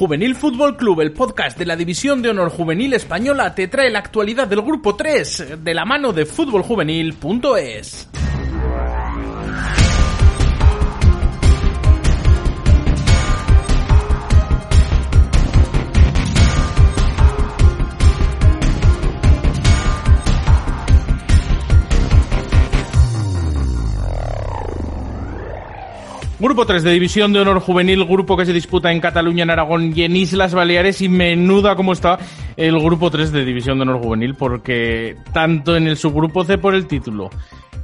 Juvenil Fútbol Club, el podcast de la División de Honor Juvenil Española, te trae la actualidad del Grupo 3 de la mano de fútboljuvenil.es. Grupo 3 de División de Honor Juvenil, grupo que se disputa en Cataluña, en Aragón y en Islas Baleares. Y menuda como está el Grupo 3 de División de Honor Juvenil, porque tanto en el subgrupo C por el título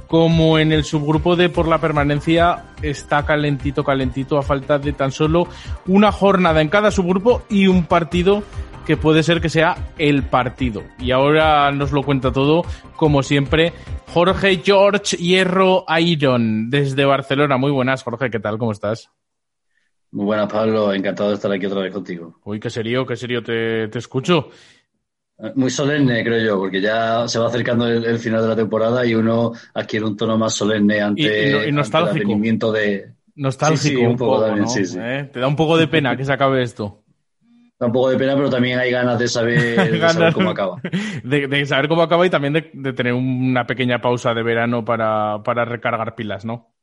como en el subgrupo D por la permanencia está calentito, calentito, a falta de tan solo una jornada en cada subgrupo y un partido que puede ser que sea el partido. Y ahora nos lo cuenta todo, como siempre, Jorge George Hierro Iron, desde Barcelona. Muy buenas, Jorge, ¿qué tal? ¿Cómo estás? Muy buenas, Pablo. Encantado de estar aquí otra vez contigo. Uy, qué serio, qué serio te, escucho. Eh, muy solemne, creo yo, porque ya se va acercando el, final de la temporada y uno adquiere un tono más solemne ante, y, nostálgico. el de... Nostálgico, un, poco, también, sí, sí. ¿Eh? Te da un poco de pena que se acabe esto. Da un poco de pena, pero también hay ganas de saber, cómo acaba. De, saber cómo acaba y también de, tener una pequeña pausa de verano para, para, recargar pilas, ¿no?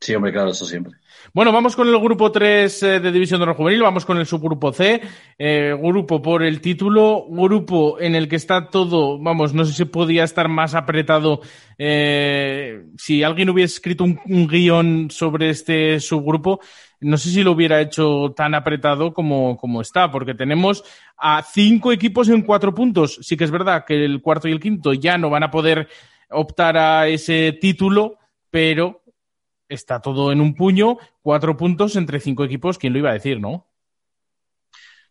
Sí, hombre, claro, eso siempre. Bueno, vamos con el grupo 3 eh, de División de Honor Juvenil, vamos con el subgrupo C, eh, grupo por el título, grupo en el que está todo, vamos, no sé si podía estar más apretado. Eh, si alguien hubiese escrito un guion sobre este subgrupo, no sé si lo hubiera hecho tan apretado como, como está, porque tenemos a cinco equipos en cuatro puntos. Sí que es verdad que el cuarto y el quinto ya no van a poder optar a ese título, pero está todo en un puño, cuatro puntos entre cinco equipos, ¿quién lo iba a decir, no?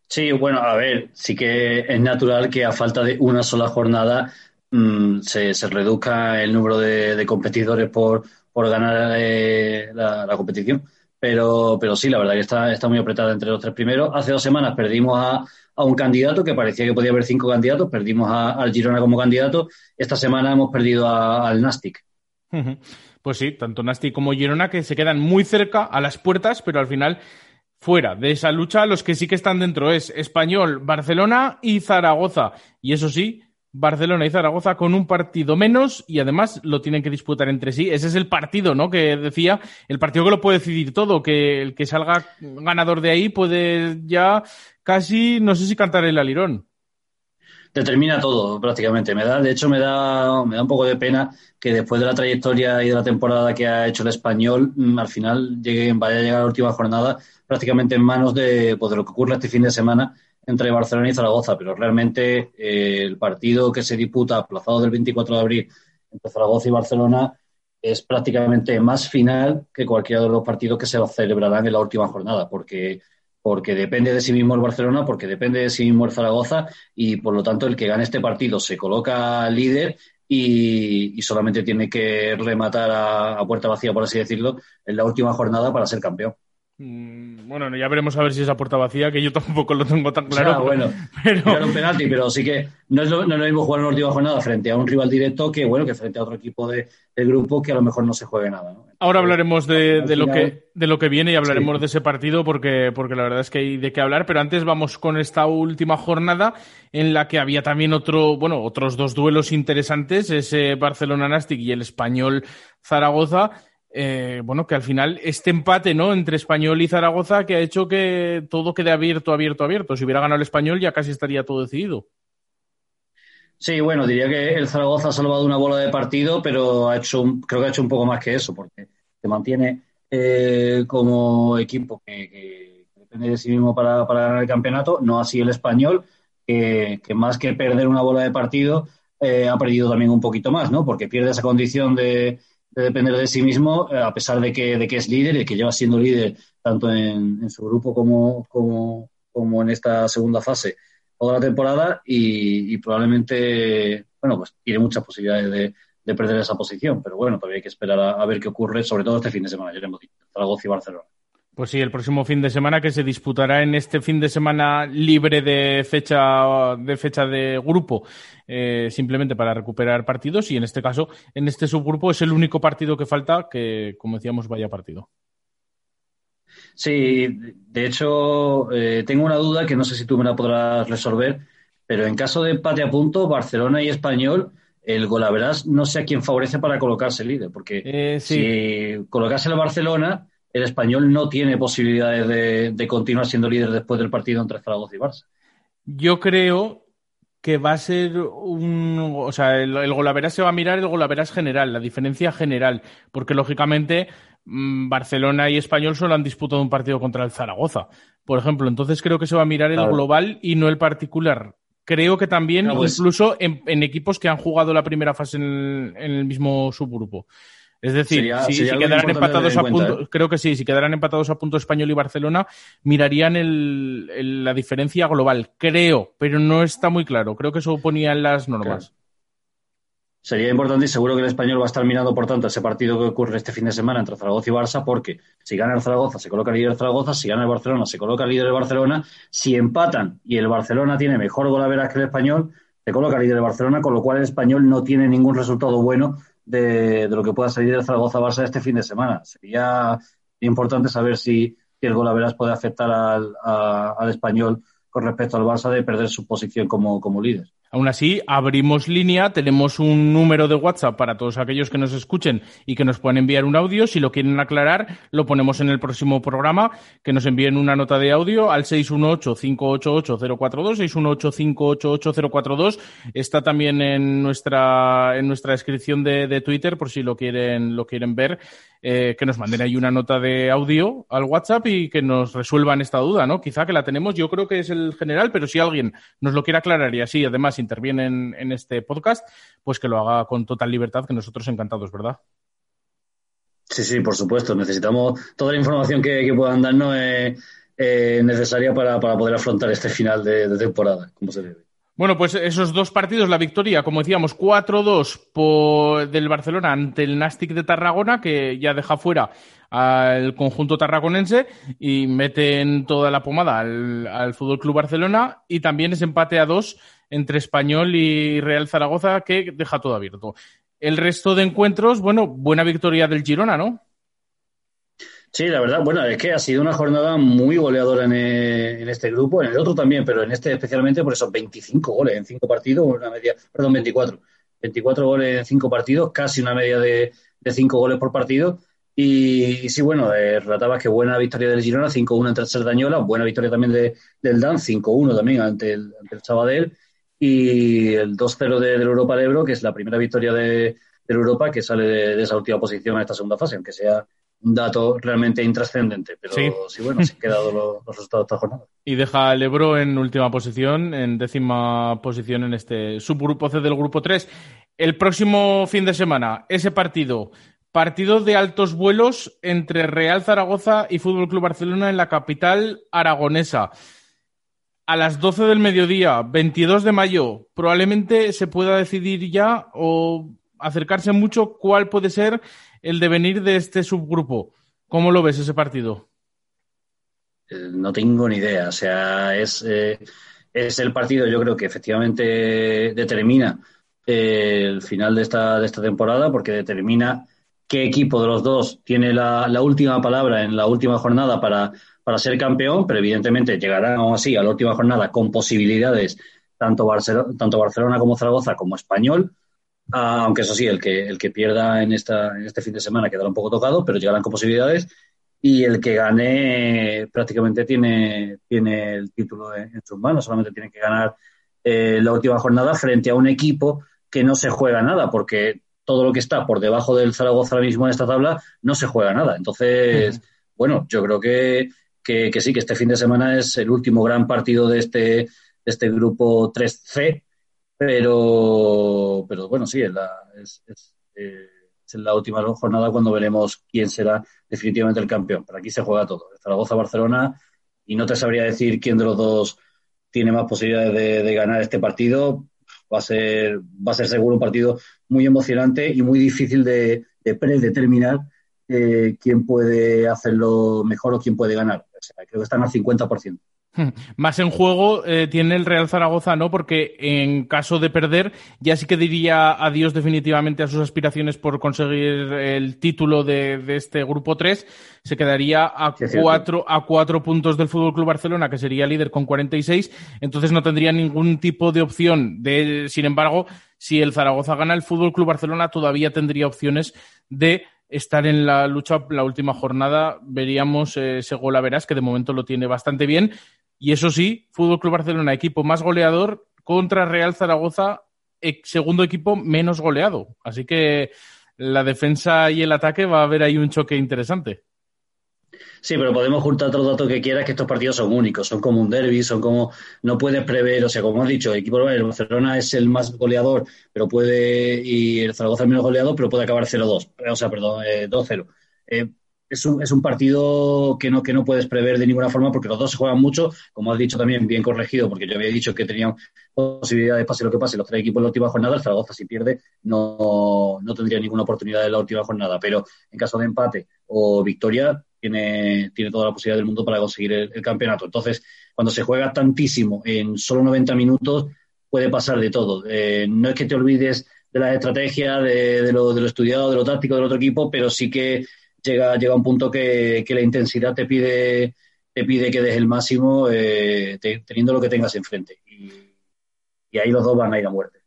Sí, bueno, a ver, sí que es natural que a falta de una sola jornada mm, se, reduzca el número de, competidores por, por ganar eh, la competición pero, pero sí, la verdad que está, está muy apretada entre los tres primeros. Hace dos semanas perdimos a, a un candidato que parecía que podía haber cinco candidatos, perdimos al Girona como candidato. Esta semana hemos perdido al Nastic. Pues sí, tanto Nastic como Girona que se quedan muy cerca a las puertas, pero al final fuera de esa lucha los que sí que están dentro es Español, Barcelona y Zaragoza. Y eso sí, Barcelona y Zaragoza con un partido menos y además lo tienen que disputar entre sí. Ese es el partido, ¿no? Que decía, el partido que lo puede decidir todo, que el que salga ganador de ahí puede ya casi, no sé si cantar el alirón. Determina todo, prácticamente. Me da, de hecho, me da, me da un poco de pena que después de la trayectoria y de la temporada que ha hecho el español, mm, al final vaya a llegar la última jornada prácticamente en manos de, pues, de lo que ocurre este fin de semana entre Barcelona y Zaragoza, pero realmente eh, el partido que se disputa aplazado del 24 de abril entre Zaragoza y Barcelona es prácticamente más final que cualquiera de los partidos que se celebrarán en la última jornada, porque, porque depende de sí mismo el Barcelona, porque depende de sí mismo el Zaragoza y por lo tanto el que gane este partido se coloca líder y, solamente tiene que rematar a puerta vacía, por así decirlo, en la última jornada para ser campeón. Mm, bueno, ya veremos a ver si esa puerta vacía, que yo tampoco lo tengo tan claro. bueno, pero... un penalti, pero sí que no es, lo, no es lo mismo jugar en la última jornada frente a un rival directo que, bueno, que frente a otro equipo de, del grupo que a lo mejor no se juegue nada. Ahora hablaremos de, de lo que, de lo que viene y hablaremos de ese partido porque, porque la verdad es que hay de qué hablar, pero antes vamos con esta última jornada en la que había también otro, bueno, otros dos duelos interesantes, ese Barcelona-Nastic y el español Zaragoza eh, bueno, que al final este empate, ¿no? Entre Español y Zaragoza que ha hecho que todo quede abierto, abierto, abierto. Si hubiera ganado el Español ya casi estaría todo decidido. Sí, bueno, diría que el Zaragoza ha salvado una bola de partido, pero ha hecho creo que ha hecho un poco más que eso, porque se mantiene eh, como equipo que, depende de sí mismo para, ganar el campeonato, no así el español, que, más que perder una bola de partido, eh, ha perdido también un poquito más, ¿no? Porque pierde esa condición de, depender de sí mismo, a pesar de que, de es líder y que lleva siendo líder tanto en, su grupo como, como, en esta segunda fase toda la temporada y, probablemente, bueno, pues tiene muchas posibilidades de, perder esa posición, pero bueno, todavía hay que esperar a, ver qué ocurre, sobre todo este fin de semana, ya hemos dicho, Zaragoza y Barcelona. Pues sí, el próximo fin de semana que se disputará en este fin de semana libre de fecha de fecha de grupo, eh, simplemente para recuperar partidos y en este caso, en este subgrupo es el único partido que falta que, como decíamos, vaya partido. Sí, de hecho, eh, tengo una duda que no sé si tú me la podrás resolver, pero en caso de empate a punto, Barcelona y Español, el golaveras no sé a quién favorece para colocarse líder, porque eh, si colocase el Barcelona, el Español no tiene posibilidades de, continuar siendo líder después del partido entre Zaragoza y Barça. Yo creo que va a ser un. O sea, el, el golaveras se va a mirar el golaveras general, la diferencia general, porque lógicamente Mm, Barcelona y Español solo han disputado un partido contra el Zaragoza, por ejemplo. Entonces creo que se va a mirar el global y no el particular. Creo que también, pues incluso en, equipos que han jugado la primera fase en el, mismo subgrupo. Es decir, si, quedaran empatados a punto, ¿eh? creo que sí, si quedaran empatados a punto Español y Barcelona, mirarían la diferencia global. Creo, pero no está muy claro. Creo que eso ponía en las normas. Sería importante y seguro que el español va a estar mirando, por tanto, ese partido que ocurre este fin de semana entre Zaragoza y Barça, porque si gana el Zaragoza, se coloca líder Zaragoza, si gana el Barcelona, se coloca líder el Barcelona, si empatan y el Barcelona tiene mejor golaveras que el español, se coloca líder el Barcelona, con lo cual el español no tiene ningún resultado bueno de, lo que pueda salir del Zaragoza-Barça este fin de semana. Sería importante saber si, el golaveras puede afectar al, al español con respecto al Barça de perder su posición como, como líder. Aún así, abrimos línea, tenemos un número de WhatsApp para todos aquellos que nos escuchen y que nos puedan enviar un audio. Si lo quieren aclarar, lo ponemos en el próximo programa, que nos envíen una nota de audio al 618-588-042, 618-588-042. Está también en nuestra, en nuestra descripción de, Twitter, por si lo quieren, lo quieren ver. Eh, que nos manden ahí una nota de audio al WhatsApp y que nos resuelvan esta duda, ¿no? Quizá que la tenemos, yo creo que es el general, pero si alguien nos lo quiere aclarar y así además interviene en, este podcast, pues que lo haga con total libertad, que nosotros encantados, ¿verdad? Sí, sí, por supuesto. Necesitamos toda la información que, puedan darnos es necesaria para, poder afrontar este final de, de temporada, como se debe. Bueno, pues esos dos partidos, la victoria, como decíamos, 4-2 del Barcelona ante el Nastic de Tarragona, que ya deja fuera al conjunto tarragonense y mete en toda la pomada al, al Fútbol Club Barcelona, y también ese empate a dos entre Español y Real Zaragoza, que deja todo abierto. El resto de encuentros, bueno, buena victoria del Girona, ¿no? Sí, la verdad, bueno, es que ha sido una jornada muy goleadora en, este grupo, en el otro también, pero en este especialmente por esos 25 goles en cinco partidos, una media, perdón, 24. 24 goles en cinco partidos, casi una media de, de cinco goles por partido. Y, sí, bueno, eh, relatabas que buena victoria del Girona, 5-1 ante el Serdañola, buena victoria también de, del Dan, 5-1 también ante el, ante el Sabadell, y el 2-0 de, del Europa de Ebro, que es la primera victoria de, Europa que sale de, de, esa última posición en esta segunda fase, aunque sea un dato realmente intrascendente, pero sí, bueno, se han quedado los, resultados de esta jornada. Y deja al Ebro en última posición, en décima posición en este subgrupo C del grupo 3. El próximo fin de semana, ese partido, partido de altos vuelos entre Real Zaragoza y Fútbol Club Barcelona en la capital aragonesa. A las 12 del mediodía, 22 de mayo, probablemente se pueda decidir ya o acercarse mucho cuál puede ser el devenir de este subgrupo. ¿Cómo lo ves ese partido? Eh, no tengo ni idea. O sea, es, eh, es el partido, yo creo que efectivamente determina eh, el final de esta, de esta temporada, porque determina qué equipo de los dos tiene la, última palabra en la última jornada para, para ser campeón, pero evidentemente llegarán aún así a la última jornada con posibilidades tanto Barcelona, tanto Barcelona como Zaragoza como Español. Ah, aunque eso sí, el que, el que pierda en, esta, en este fin de semana quedará un poco tocado, pero llegarán con posibilidades. Y el que gane prácticamente tiene, tiene el título en, sus manos, solamente tiene que ganar eh, la última jornada frente a un equipo que no se juega nada, porque todo lo que está por debajo del Zaragoza ahora mismo en esta tabla no se juega nada. Entonces, bueno, yo creo que, que, sí, que este fin de semana es el último gran partido de este, de este grupo 3C pero, pero bueno, sí, es, eh, en la última jornada cuando veremos quién será definitivamente el campeón. Pero aquí se juega todo. Zaragoza-Barcelona y no te sabría decir quién de los dos tiene más posibilidades de, ganar este partido. Va a ser, va a ser seguro un partido muy emocionante y muy difícil de, predeterminar eh, quién puede hacerlo mejor o quién puede ganar. creo que están al 50%. Más en juego eh, tiene el Real Zaragoza, ¿no? Porque en caso de perder, ya sí que diría adiós definitivamente a sus aspiraciones por conseguir el título de, este grupo 3. Se quedaría a, cuatro, a cuatro puntos del Fútbol Club Barcelona, que sería líder con 46. Entonces no tendría ningún tipo de opción. De, sin embargo, si el Zaragoza gana, el Fútbol Club Barcelona todavía tendría opciones de estar en la lucha la última jornada. Veríamos eh, ese gol a verás, que de momento lo tiene bastante bien. Y eso sí, Fútbol Club Barcelona, equipo más goleador contra Real Zaragoza, segundo equipo menos goleado. Así que la defensa y el ataque va a haber ahí un choque interesante. Sí, pero podemos juntar otros datos que quieras, que estos partidos son únicos, son como un derby, son como, no puedes prever, o sea, como has dicho, el equipo el Barcelona es el más goleador, pero puede, y el Zaragoza el menos goleado, pero puede acabar 0-2, o sea, perdón, 2-0. Eh, eh, es un, es un partido que no, que no puedes prever de ninguna forma porque los dos se juegan mucho, como has dicho también, bien corregido, porque yo había dicho que tenían posibilidades, pase lo que pase, los tres equipos en la última jornada, el Zaragoza si pierde no, no tendría ninguna oportunidad en la última jornada, pero en caso de empate o victoria tiene, tiene toda la posibilidad del mundo para conseguir el, campeonato. Entonces, cuando se juega tantísimo en solo 90 minutos, puede pasar de todo. Eh, no es que te olvides de la estrategia, de, de, lo, de lo estudiado, de lo táctico del otro equipo, pero sí que llega, llega un punto que, la intensidad te pide, te pide que des el máximo eh, teniendo lo que tengas enfrente. Y, y ahí los dos van a ir a muerte.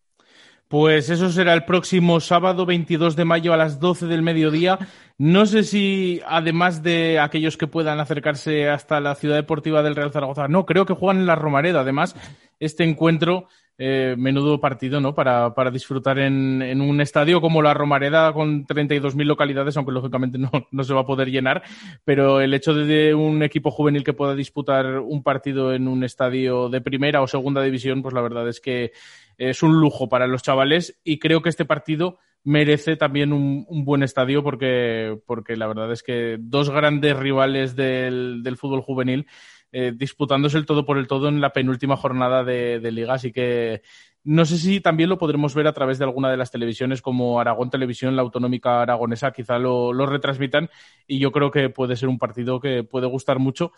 Pues eso será el próximo sábado 22 de mayo a las 12 del mediodía. No sé si, además de aquellos que puedan acercarse hasta la ciudad deportiva del Real Zaragoza, no, creo que juegan en la Romareda. Además, este encuentro eh, menudo partido, ¿no? Para, para disfrutar en, en, un estadio como la Romareda con 32.000 localidades, aunque lógicamente no, no, se va a poder llenar, pero el hecho de un equipo juvenil que pueda disputar un partido en un estadio de primera o segunda división, pues la verdad es que es un lujo para los chavales y creo que este partido merece también un, un buen estadio porque, porque la verdad es que dos grandes rivales del, del fútbol juvenil eh, disputándose el todo por el todo en la penúltima jornada de, liga. Así que no sé si también lo podremos ver a través de alguna de las televisiones como Aragón Televisión, la autonómica aragonesa, quizá lo, lo retransmitan y yo creo que puede ser un partido que puede gustar mucho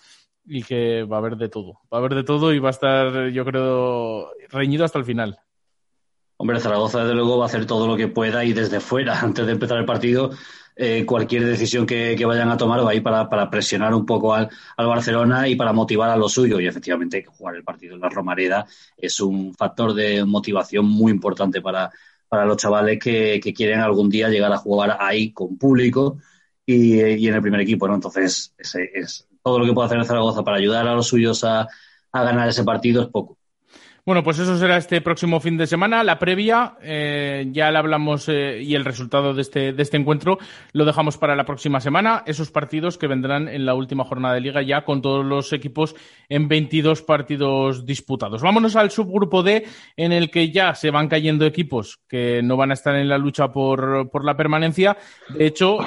y que va a haber de todo. Va a haber de todo y va a estar, yo creo, reñido hasta el final. Hombre, Zaragoza desde luego va a hacer todo lo que pueda y desde fuera, antes de empezar el partido, eh, cualquier decisión que, vayan a tomar va a ir para, presionar un poco al, Barcelona y para motivar a lo suyo. Y efectivamente, jugar el partido en la Romareda es un factor de motivación muy importante para, para los chavales que, quieren algún día llegar a jugar ahí con público y, en el primer equipo. ¿no? Entonces, es todo lo que puede hacer Zaragoza para ayudar a los suyos a ganar ese partido es poco. Bueno, pues eso será este próximo fin de semana. La previa, eh, ya le hablamos eh, y el resultado de este, de este encuentro lo dejamos para la próxima semana. Esos partidos que vendrán en la última jornada de liga ya con todos los equipos en 22 partidos disputados. Vámonos al subgrupo D en el que ya se van cayendo equipos que no van a estar en la lucha por, por la permanencia. De hecho,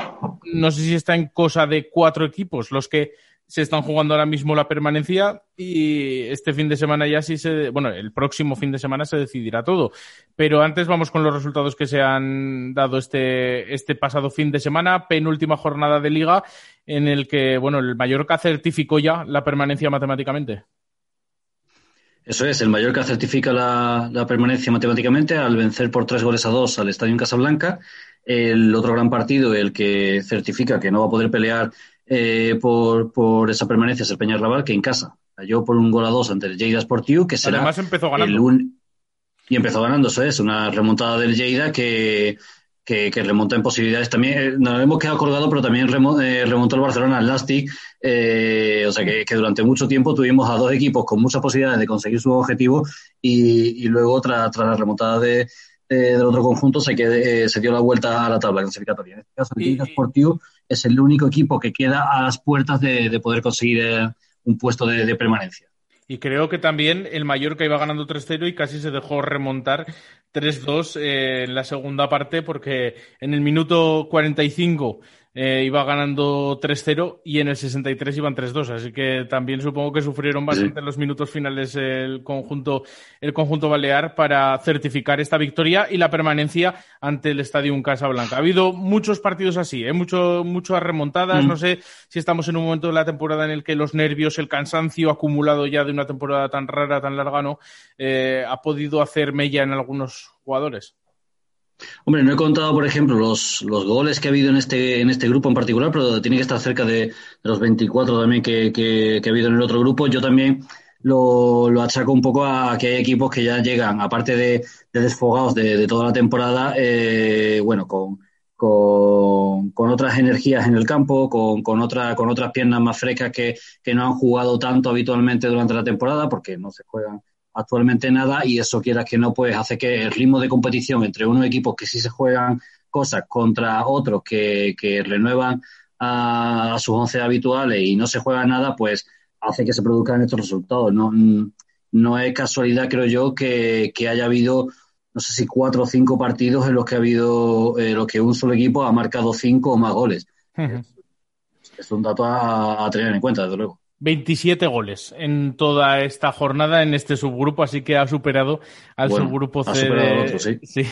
no sé si está en cosa de cuatro equipos los que se están jugando ahora mismo la permanencia y este fin de semana ya sí se, bueno, el próximo fin de semana se decidirá todo. Pero antes vamos con los resultados que se han dado este, este pasado fin de semana, penúltima jornada de liga, en el que, bueno, el Mallorca certificó ya la permanencia matemáticamente. Eso es, el Mallorca certifica la, la permanencia matemáticamente al vencer por tres goles a dos al Estadio en Casablanca. El otro gran partido, el que certifica que no va a poder pelear eh, por, por, esa permanencia es el Peñarrabal, que en casa cayó por un gol a dos ante el Lleida Sportiu, que será Además empezó ganando. Y empezó ganando, eso es, una remontada del Lleida que, que, remonta en posibilidades también. Eh, nos hemos quedado colgados, pero también eh, remontó el Barcelona al Lastic. o sea que, durante mucho tiempo tuvimos a dos equipos con muchas posibilidades de conseguir su objetivo y, y luego, tras, tras la remontada de, del otro conjunto, se, que, se dio la vuelta a la tabla clasificatoria. En este caso, el Lleida Sportiu es el único equipo que queda a las puertas de, poder conseguir eh, un puesto de, permanencia. y creo que también el Mallorca iba ganando 3-0 y casi se dejó remontar 3-2 eh, en la segunda parte porque en el minuto 45 eh, iba ganando 3-0 y en el 63 iban 3-2. Así que también supongo que sufrieron bastante en los minutos finales el conjunto, el conjunto balear para certificar esta victoria y la permanencia ante el Estadio Casablanca. Ha habido muchos partidos así, ¿eh? Mucho, muchas remontadas. Mm. No sé si estamos en un momento de la temporada en el que los nervios, el cansancio acumulado ya de una temporada tan rara, tan larga, ¿no? Eh, ha podido hacer mella en algunos jugadores. Hombre, no he contado, por ejemplo, los, los goles que ha habido en este, en este grupo en particular, pero tiene que estar cerca de, los 24 también que, que, ha habido en el otro grupo. Yo también lo, lo, achaco un poco a que hay equipos que ya llegan, aparte de, desfogados de, toda la temporada, eh, bueno, con, con, con, otras energías en el campo, con, con, otra, con otras piernas más frescas que, que no han jugado tanto habitualmente durante la temporada, porque no se juegan actualmente nada y eso quieras que no, pues hace que el ritmo de competición entre unos equipos que sí se juegan cosas contra otros que, que renuevan a, sus once habituales y no se juega nada, pues hace que se produzcan estos resultados. No, no es casualidad, creo yo, que, que haya habido, no sé si cuatro o cinco partidos en los que ha habido, eh, los que un solo equipo ha marcado cinco o más goles. es, un dato a tener en cuenta, desde luego. 27 goles en toda esta jornada en este subgrupo, así que ha superado al subgrupo C. sí.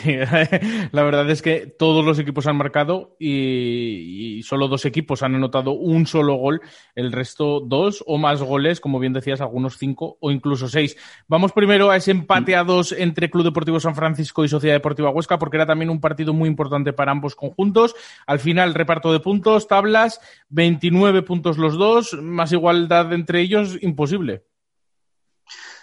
la verdad es que todos los equipos han marcado y, solo dos equipos han anotado un solo gol, el resto dos o más goles, como bien decías, algunos cinco o incluso seis. Vamos primero a ese empate a dos entre Club Deportivo San Francisco y Sociedad Deportiva Huesca, porque era también un partido muy importante para ambos conjuntos. Al final, reparto de puntos, tablas, 29 puntos los dos, más igualdad entre ellos imposible.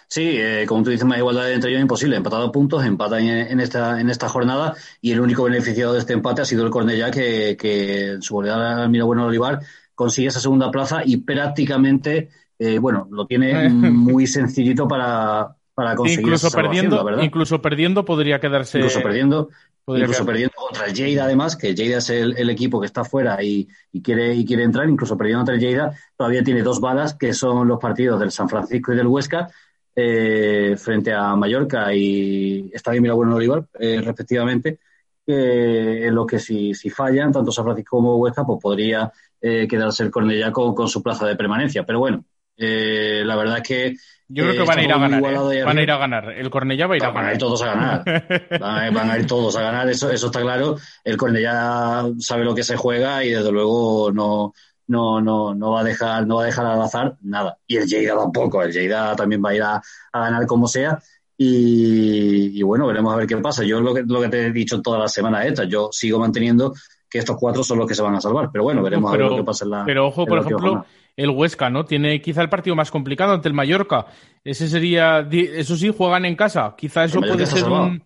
Sí, eh, como tú dices, más igualdad entre ellos imposible. Empatado a puntos, empata en, esta, en esta jornada y el único beneficiado de este empate ha sido el Cornellá que, que en su goleada al Bueno Olivar consigue esa segunda plaza y prácticamente, eh, bueno, lo tiene muy sencillito para, para conseguir incluso perdiendo, incluso perdiendo podría quedarse. Incluso perdiendo, incluso perdiendo contra el Lleida, además, que Lleida es el, equipo que está fuera y, quiere, y quiere entrar, incluso perdiendo contra el Lleida, todavía tiene dos balas, que son los partidos del San Francisco y del Huesca, eh, frente a Mallorca y Estadio Mirabueno Olivar, eh, respectivamente, en lo que si, si fallan, tanto San Francisco como Huesca, pues podría eh, quedarse el Cornellá con, su plaza de permanencia. Pero bueno, la verdad es que yo creo que van a ir a ganar. ¿eh? Van a ir a ganar. El Cornellá va a ir a ganar. Van a ir todos a ganar. van, a ir, todos a ganar, eso, eso está claro. El Cornellá sabe lo que se juega y desde luego no, no, no, no va a dejar, no va a dejar al azar nada. Y el Lleida tampoco. El Lleida también va a ir a, ganar como sea. Y, bueno, veremos a ver qué pasa. Yo lo que, lo que te he dicho toda la semana esta, yo sigo manteniendo que estos cuatro son los que se van a salvar. Pero bueno, veremos a ver lo que pasa en la. Pero ojo, por ejemplo, el Huesca, ¿no? Tiene quizá el partido más complicado ante el Mallorca. Ese sería, eso sí, juegan en casa. Quizá eso puede ser un...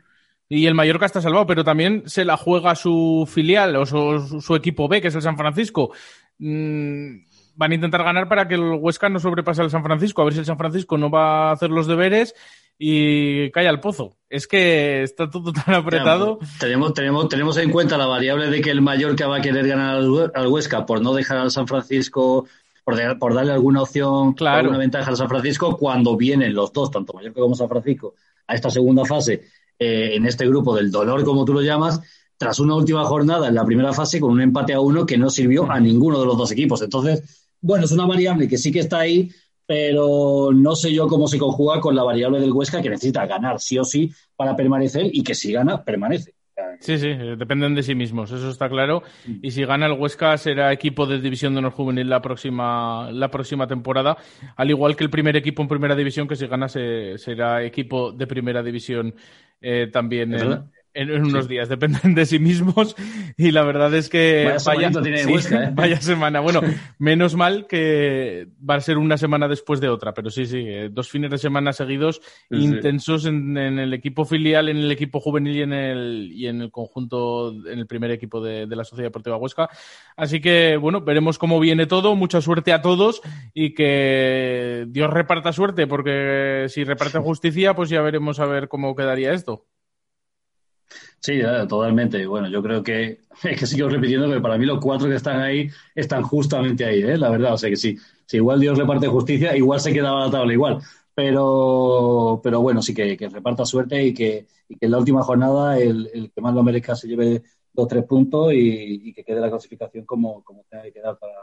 Y el Mallorca está salvado, pero también se la juega su filial o su, equipo B, que es el San Francisco. Mm, van a intentar ganar para que el Huesca no sobrepase al San Francisco, a ver si el San Francisco no va a hacer los deberes y cae al pozo. Es que está todo tan apretado. tenemos, tenemos, tenemos en cuenta la variable de que el Mallorca va a querer ganar al Huesca por no dejar al San Francisco por, darle alguna opción, alguna ventaja al San Francisco cuando vienen los dos, tanto Mallorca como San Francisco, a esta segunda fase eh, en este grupo del dolor, como tú lo llamas, tras una última jornada en la primera fase con un empate a uno que no sirvió a ninguno de los dos equipos. Entonces, bueno, es una variable que sí que está ahí, pero no sé yo cómo se conjuga con la variable del Huesca que necesita ganar sí o sí para permanecer y que si gana, permanece. Sí, sí, eh, dependen de sí mismos, eso está claro. Mm. Y si gana el Huesca será equipo de división de honor juvenil la próxima, la próxima temporada, al igual que el primer equipo en primera división, que si gana será equipo de primera división eh, también en, unos días, dependen de sí mismos y la verdad es que vaya, ¿eh? vaya semana. Bueno, menos mal que va a ser una semana después de otra, pero sí, sí, eh, dos fines de semana seguidos intensos en, el equipo filial, en el equipo juvenil y en el, y en el conjunto, en el primer equipo de, de la Sociedad Deportiva Huesca. Así que, bueno, veremos cómo viene todo, mucha suerte a todos y que Dios reparta suerte, porque si reparte justicia, pues ya veremos a ver cómo quedaría esto. Sí, totalmente. Bueno, yo creo que es que sigo repitiendo que para mí los cuatro que están ahí están justamente ahí, ¿eh? la verdad. O sea que sí, si igual Dios reparte justicia, igual se quedaba la tabla igual. Pero, pero bueno, sí que, que reparta suerte y que, y que en la última jornada el, el que más lo merezca se lleve dos tres puntos y, y, que quede la clasificación como, como tenga que quedar para,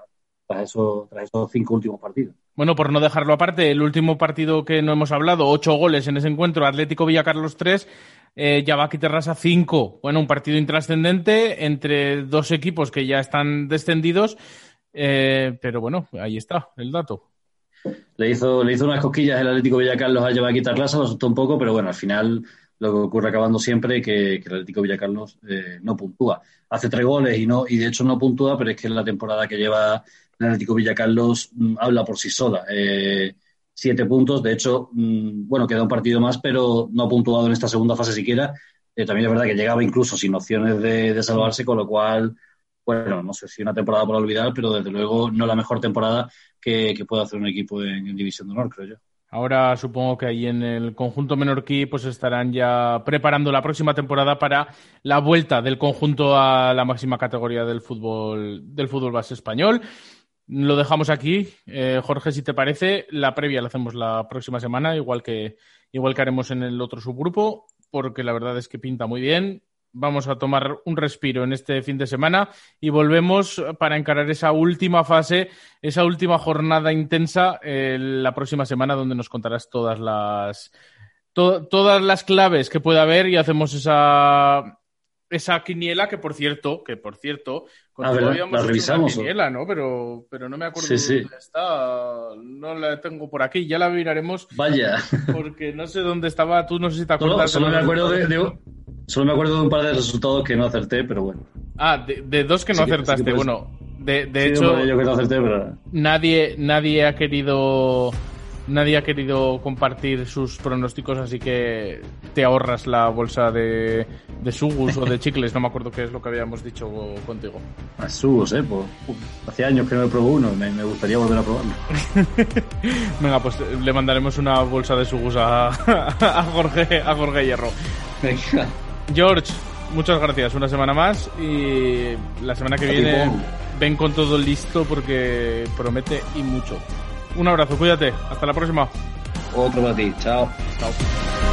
tras, eso, tras esos cinco últimos partidos. Bueno, por no dejarlo aparte, el último partido que no hemos hablado, ocho goles en ese encuentro, Atlético Villacarlos 3, eh, Yabaki Terrasa 5. Bueno, un partido intrascendente entre dos equipos que ya están descendidos, eh, pero bueno, ahí está el dato. Le hizo, le hizo unas cosquillas el Atlético Villacarlos a Yabaki Terrasa, lo asustó un poco, pero bueno, al final lo que ocurre acabando siempre que, que el Atlético Villacarlos eh, no puntúa. Hace tres goles y no y de hecho no puntúa, pero es que en la temporada que lleva el Atlético Villacarlos mm, habla por sí sola. Eh, siete puntos, de hecho, mm, bueno, queda un partido más, pero no ha puntuado en esta segunda fase siquiera. Eh, también es verdad que llegaba incluso sin opciones de, salvarse, con lo cual, bueno, no sé si una temporada por olvidar, pero desde luego no la mejor temporada que, que pueda hacer un equipo en, en División de Honor, creo yo. Ahora supongo que ahí en el conjunto menorquí pues estarán ya preparando la próxima temporada para la vuelta del conjunto a la máxima categoría del fútbol del fútbol base español. Lo dejamos aquí, eh, Jorge, si te parece, la previa la hacemos la próxima semana, igual que igual que haremos en el otro subgrupo, porque la verdad es que pinta muy bien. Vamos a tomar un respiro en este fin de semana y volvemos para encarar esa última fase, esa última jornada intensa eh, la próxima semana donde nos contarás todas las to todas las claves que pueda haber y hacemos esa esa quiniela que por cierto, que por cierto, ah, la revisamos. Quiniela, ¿no? Pero, pero no me acuerdo sí, sí. dónde está. No la tengo por aquí, ya la miraremos. Vaya. Porque no sé dónde estaba, tú no sé si te acuerdas. Solo, solo me acuerdo de, de, Solo me acuerdo de un par de resultados que no acerté, pero bueno. Ah, de, de dos que no sí, acertaste. Sí, bueno, de, de hecho, yo que no acerté, pero... nadie, nadie ha querido nadie ha querido compartir sus pronósticos, así que te ahorras la bolsa de, de sugus o de chicles, no me acuerdo qué es lo que habíamos dicho contigo. A sugus, eh, pues, hace años que no probado uno, me, me gustaría volver a probarlo. Venga, pues le mandaremos una bolsa de sugus a, a Jorge, a Jorge Hierro. Venga. George, muchas gracias. Una semana más y la semana que viene ven con todo listo porque promete y mucho. Un abrazo, cuídate. Hasta la próxima. Otro para ti. Chao. Chao.